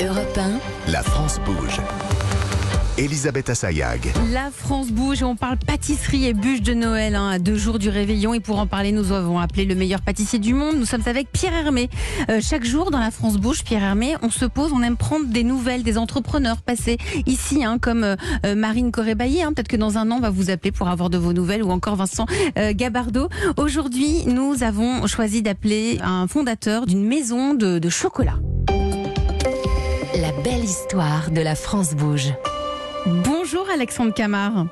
Europe 1, La France bouge. Elisabeth Assayag. La France bouge et on parle pâtisserie et bûche de Noël hein, à deux jours du réveillon. Et pour en parler, nous avons appelé le meilleur pâtissier du monde. Nous sommes avec Pierre Hermé. Euh, chaque jour dans la France bouge, Pierre Hermé, on se pose, on aime prendre des nouvelles des entrepreneurs passés ici, hein, comme euh, euh, Marine Corébaillé. Hein. Peut-être que dans un an, on va vous appeler pour avoir de vos nouvelles ou encore Vincent euh, Gabardo. Aujourd'hui, nous avons choisi d'appeler un fondateur d'une maison de, de chocolat. La belle histoire de la France bouge. Bonjour Alexandre Camard.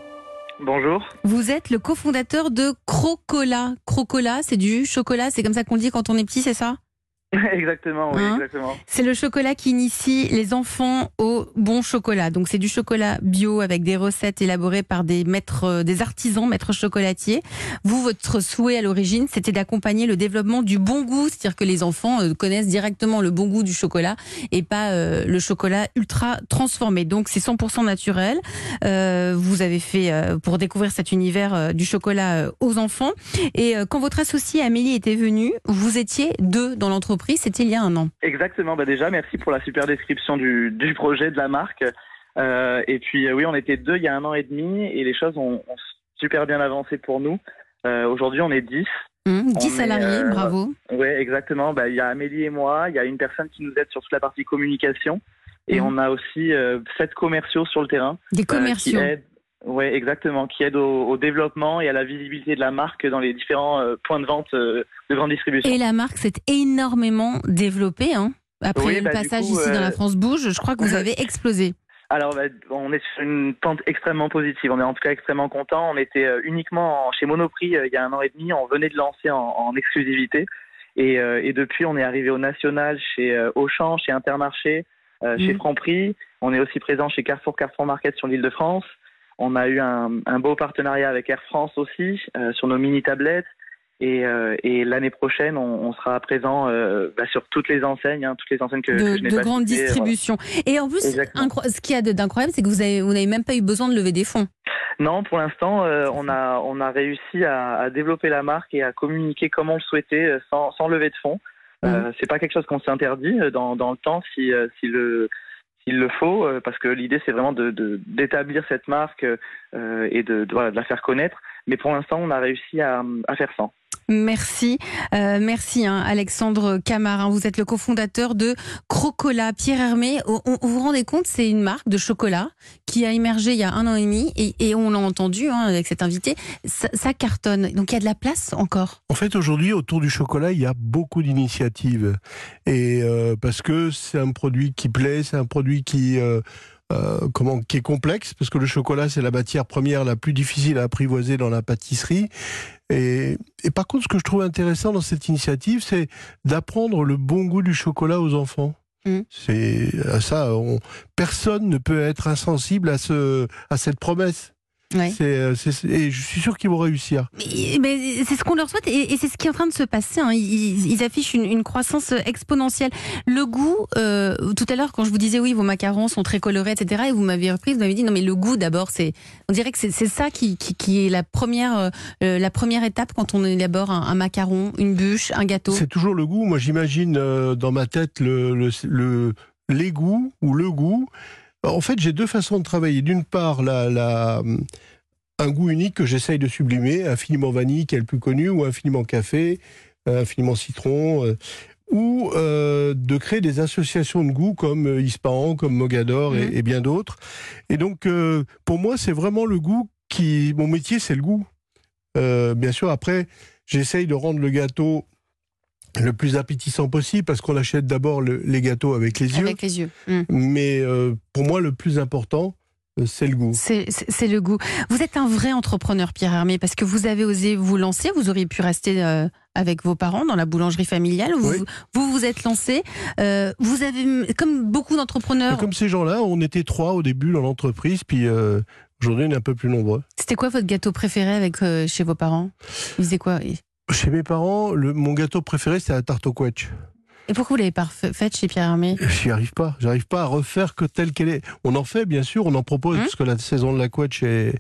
Bonjour. Vous êtes le cofondateur de Crocola. Crocola, c'est du chocolat, c'est comme ça qu'on dit quand on est petit, c'est ça? exactement, oui, Hein exactement. C'est le chocolat qui initie les enfants au bon chocolat. Donc c'est du chocolat bio avec des recettes élaborées par des maîtres, euh, des artisans, maîtres chocolatiers. Vous, votre souhait à l'origine, c'était d'accompagner le développement du bon goût, c'est-à-dire que les enfants euh, connaissent directement le bon goût du chocolat et pas euh, le chocolat ultra transformé. Donc c'est 100% naturel. Euh, vous avez fait euh, pour découvrir cet univers du chocolat aux enfants. Et quand votre associé Amélie était venue, vous étiez deux dans l'entreprise. C'était il y a un an. Exactement. Bah déjà, merci pour la super description du, du projet de la marque. Euh, et puis, euh, oui, on était deux il y a un an et demi et les choses ont, ont super bien avancé pour nous. Euh, Aujourd'hui, on est 10. Hum, 10 On est, salariés, euh, bravo. Oui, exactement. Bah, il y a Amélie et moi. Il y a une personne qui nous aide sur toute la partie communication. Et Mhm. on a aussi sept commerciaux sur le terrain. Des commerciaux. qui aident, ouais, exactement, qui aident au, au développement et à la visibilité de la marque dans les différents euh, points de vente euh, de grande distribution. Et la marque s'est énormément développée. Hein. Après Oui, le bah, passage coup, ici dans euh, la France Bouge, je crois que vous avez explosé. Alors, bah, on est sur une pente extrêmement positive. On est en tout cas extrêmement content. On était euh, uniquement en- chez Monoprix euh, il y a un an et demi. On venait de lancer en, en exclusivité. Et, euh, et depuis, on est arrivé au national chez euh, Auchan, chez Intermarché, euh, chez Mhm. Franprix. On est aussi présent chez Carrefour, Carrefour Market sur l'île de France. On a eu un, un beau partenariat avec Air France aussi euh, sur nos mini tablettes. Et, euh, et l'année prochaine, on, on sera présent euh, bah, sur toutes les enseignes, hein, toutes les enseignes que, que de je n'ai de pas grande citées, voilà. distribution. Et en plus, ce qu'il y a d'incroyable, c'est que vous avez- vous n'avez même pas eu besoin de lever des fonds. Non, pour l'instant, euh, on a on a réussi à, à développer la marque et à communiquer comme on le souhaitait sans, sans lever de fonds. Euh, c'est pas quelque chose qu'on s'est interdit euh, dans, dans le temps si si le s'il le faut euh, parce que l'idée c'est vraiment d'établir cette marque euh, et de, la faire connaître. Mais pour l'instant, on a réussi à, faire sans. Merci, Euh, merci hein, Alexandre Camarin. Vous êtes le cofondateur de Crocola. Pierre Hermé, vous vous rendez compte, c'est une marque de chocolat qui a émergé il y a un an et demi et, on l'a entendu hein, avec cet invité, ça, cartonne. Donc il y a de la place encore. En fait, aujourd'hui, autour du chocolat, il y a beaucoup d'initiatives. Et euh, parce que c'est un produit qui plaît, c'est un produit qui, euh, euh, comment, qui est complexe, parce que le chocolat, c'est la matière première la plus difficile à apprivoiser dans la pâtisserie. Et par contre, ce que je trouve intéressant dans cette initiative, c'est d'apprendre le bon goût du chocolat aux enfants. Mm. C'est à ça, on- personne ne peut être insensible à ce, à cette promesse. Ouais. C'est, euh, et je suis sûr qu'ils vont réussir. Mais, mais c'est ce qu'on leur souhaite et, et c'est ce qui est en train de se passer. hein. Ils, ils affichent une, une croissance exponentielle. Le goût, euh, tout à l'heure quand je vous disais oui, vos macarons sont très colorés, etc. Et vous m'avez repris, vous m'avez dit non mais le goût d'abord, c'est, on dirait que c'est ça qui, qui, qui est la première, euh, euh, la première étape quand on élabore un, un macaron, une bûche, un gâteau. C'est toujours le goût. Moi, j'imagine euh, dans ma tête le, le, le- les goûts ou le goût. En fait, j'ai deux façons de travailler. D'une part, la, la, un goût unique que j'essaye de sublimer, infiniment vanille, qui est le plus connu, ou infiniment café, euh, infiniment citron, euh, ou euh, de créer des associations de goûts comme Ispahan, comme Mogador et, Mhm. et bien d'autres. Et donc, euh, pour moi, c'est vraiment le goût qui. Mon métier, c'est le goût. Euh, bien sûr, après, j'essaye de rendre le gâteau le plus appétissant possible parce qu'on achète d'abord le- les gâteaux avec les yeux. Avec les yeux. Mm. Mais euh, pour moi, le plus important, euh, c'est le goût. C'est le goût. Vous êtes un vrai entrepreneur, Pierre Hermé, parce que vous avez osé vous lancer. Vous auriez pu rester euh, avec vos parents dans la boulangerie familiale. Vous Oui. vous, vous êtes lancé. Euh, vous avez, comme beaucoup d'entrepreneurs, Comme ces gens-là, on était trois au début dans l'entreprise, puis euh, aujourd'hui, on est un peu plus nombreux. c'était quoi votre gâteau préféré avec chez vos parents? Ils faisaient quoi? Chez mes parents, le, mon gâteau préféré, c'est la tarte au quetch. Et pourquoi vous l'avez pas faite chez Pierre Hermé? J'y arrive pas. J'arrive pas à refaire que telle qu'elle est. On en fait, bien sûr, on en propose, Hum? parce que la saison de la quetch est,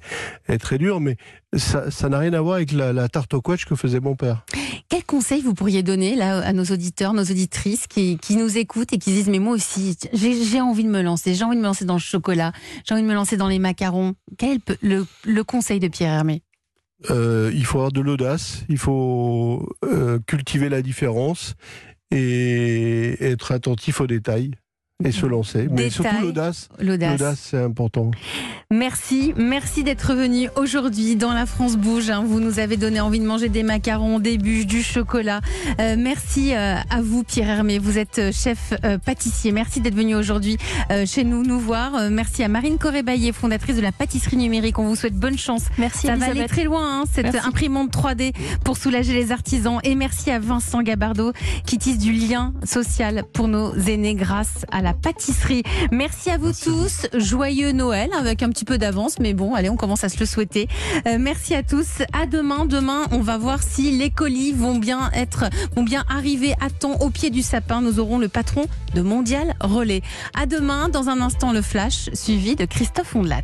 est très dure, mais ça ça n'a rien à voir avec la, la tarte au quetch que faisait mon père. Quel conseil vous pourriez donner là à nos auditeurs, nos auditrices qui, qui nous écoutent et qui disent mais moi aussi j'ai j'ai envie de me lancer, j'ai envie de me lancer dans le chocolat, j'ai envie de me lancer dans les macarons. Quel est le, le- le conseil de Pierre Hermé? Euh, il faut avoir de l'audace, il faut euh, cultiver la différence et être attentif aux détails et se lancer. Mais surtout l'audace. L'audace. L'audace, c'est important. Merci, merci d'être venu aujourd'hui dans La France Bouge. hein. Vous nous avez donné envie de manger des macarons, des bûches, du chocolat. Euh, merci euh, à vous, Pierre Hermé. Vous êtes euh, chef euh, pâtissier. Merci d'être venu aujourd'hui euh, chez nous nous voir. Euh, merci à Marine Corrébaillé, fondatrice de la pâtisserie numérique. On vous souhaite bonne chance. Merci Ça va aller Elisabeth. très loin, hein, cette Merci. imprimante 3D pour soulager les artisans. Et merci à Vincent Gabardo qui tisse du lien social pour nos aînés grâce à la pâtisserie. Merci à vous tous. Joyeux Noël avec un petit peu d'avance, mais bon, allez, on commence à se le souhaiter. Euh, merci à tous. À demain. Demain, on va voir si les colis vont bien être, vont bien arriver à temps au pied du sapin. Nous aurons le patron de Mondial Relais. À demain. Dans un instant, le flash suivi de Christophe Ondelat.